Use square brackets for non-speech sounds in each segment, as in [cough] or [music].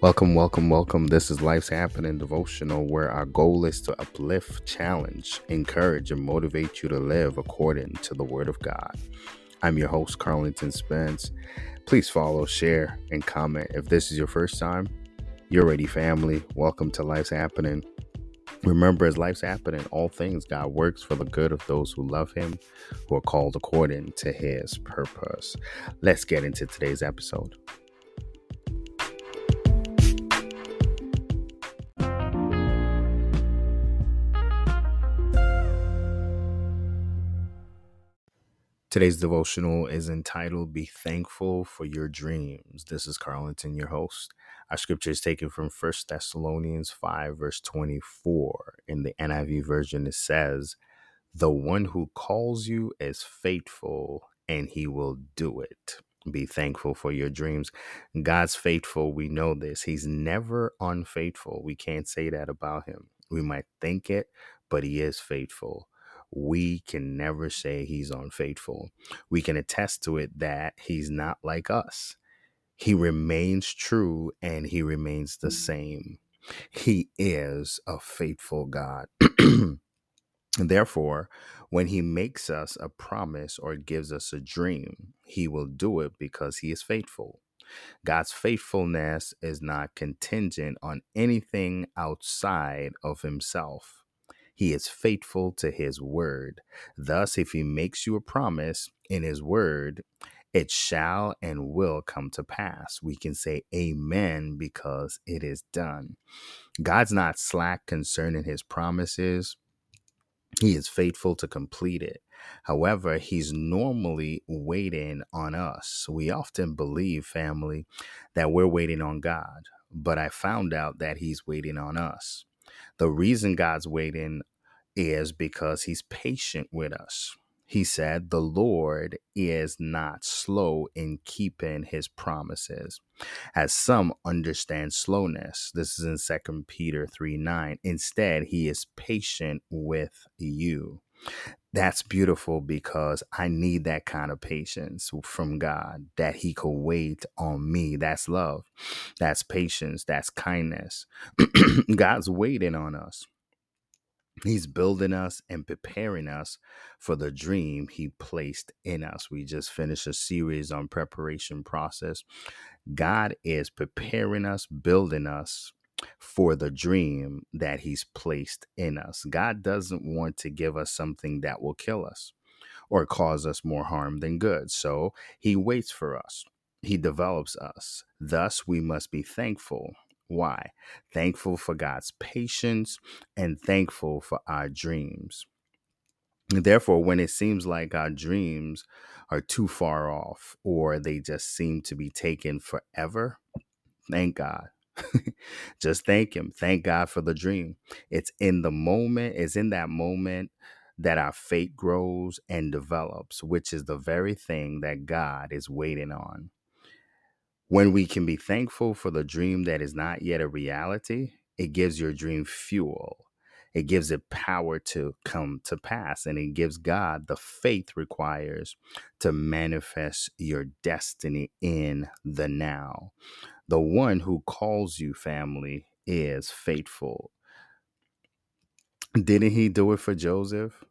Welcome, welcome, welcome. This is Life's Happening Devotional, where our goal is to uplift, challenge, encourage, and motivate you to live according to the Word of God. I'm your host, Carlington Spence. Please follow, share, and comment. If this is your first time, you're ready, family. Welcome to Life's Happening. Remember, as life's happening, all things God works for the good of those who love Him, who are called according to His purpose. Let's get into today's episode. Today's devotional is entitled Be Thankful for Your Dreams. This is Carlington, your host. Our scripture is taken from 1 Thessalonians 5, verse 24. In the NIV version, it says, The one who calls you is faithful, and he will do it. Be thankful for your dreams. God's faithful. We know this. He's never unfaithful. We can't say that about him. We might think it, but he is faithful we can never say he's unfaithful. We can attest to it that he's not like us. He remains true and he remains the mm. same. He is a faithful God. [clears throat] Therefore, when he makes us a promise or gives us a dream, he will do it because he is faithful. God's faithfulness is not contingent on anything outside of himself. He is faithful to his word. Thus, if he makes you a promise in his word, it shall and will come to pass. We can say amen because it is done. God's not slack concerning his promises. He is faithful to complete it. However, he's normally waiting on us. We often believe, family, that we're waiting on God, but I found out that he's waiting on us. The reason God's waiting is because he's patient with us. He said, The Lord is not slow in keeping his promises, as some understand slowness. This is in 2 Peter 3 9. Instead, he is patient with you. That's beautiful because I need that kind of patience from God that He could wait on me. That's love. That's patience. That's kindness. [clears throat] God's waiting on us. He's building us and preparing us for the dream he placed in us. We just finished a series on preparation process. God is preparing us, building us for the dream that he's placed in us. God doesn't want to give us something that will kill us or cause us more harm than good. So he waits for us. He develops us. Thus, we must be thankful why? Thankful for God's patience and thankful for our dreams. Therefore, when it seems like our dreams are too far off or they just seem to be taken forever, thank God. [laughs] just thank Him. Thank God for the dream. It's in the moment, it's in that moment that our faith grows and develops, which is the very thing that God is waiting on. When we can be thankful for the dream that is not yet a reality, it gives your dream fuel. It gives it power to come to pass, and it gives God the faith requires to manifest your destiny in the now. The one who calls you family is faithful. Didn't he do it for Joseph?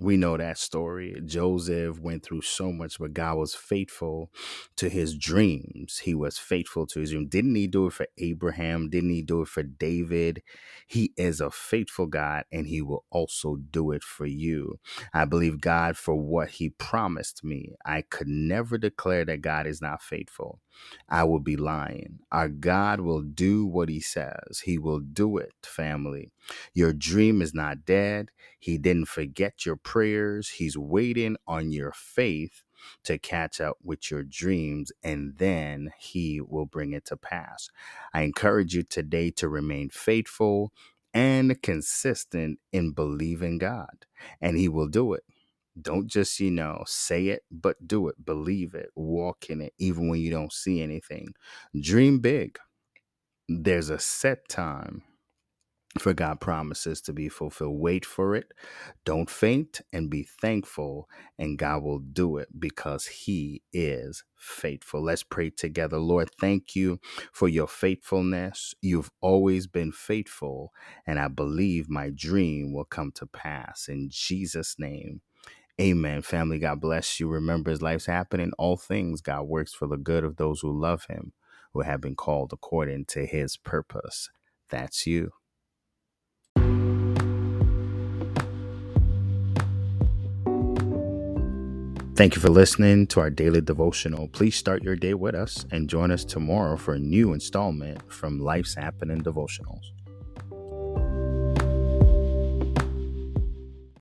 We know that story. Joseph went through so much, but God was faithful to his dreams. He was faithful to his dream. Didn't he do it for Abraham? Didn't he do it for David? He is a faithful God and he will also do it for you. I believe God for what he promised me. I could never declare that God is not faithful. I will be lying. Our God will do what he says. He will do it, family. Your dream is not dead. He didn't forget your prayers. He's waiting on your faith to catch up with your dreams, and then He will bring it to pass. I encourage you today to remain faithful and consistent in believing God, and He will do it. Don't just, you know, say it, but do it. Believe it. Walk in it, even when you don't see anything. Dream big. There's a set time for God promises to be fulfilled. Wait for it. Don't faint and be thankful, and God will do it because He is faithful. Let's pray together. Lord, thank you for your faithfulness. You've always been faithful, and I believe my dream will come to pass. In Jesus' name, amen. Family, God bless you. Remember, as life's happening, all things, God works for the good of those who love Him, who have been called according to His purpose. That's you. Thank you for listening to our daily devotional. Please start your day with us and join us tomorrow for a new installment from Life's Happening Devotionals.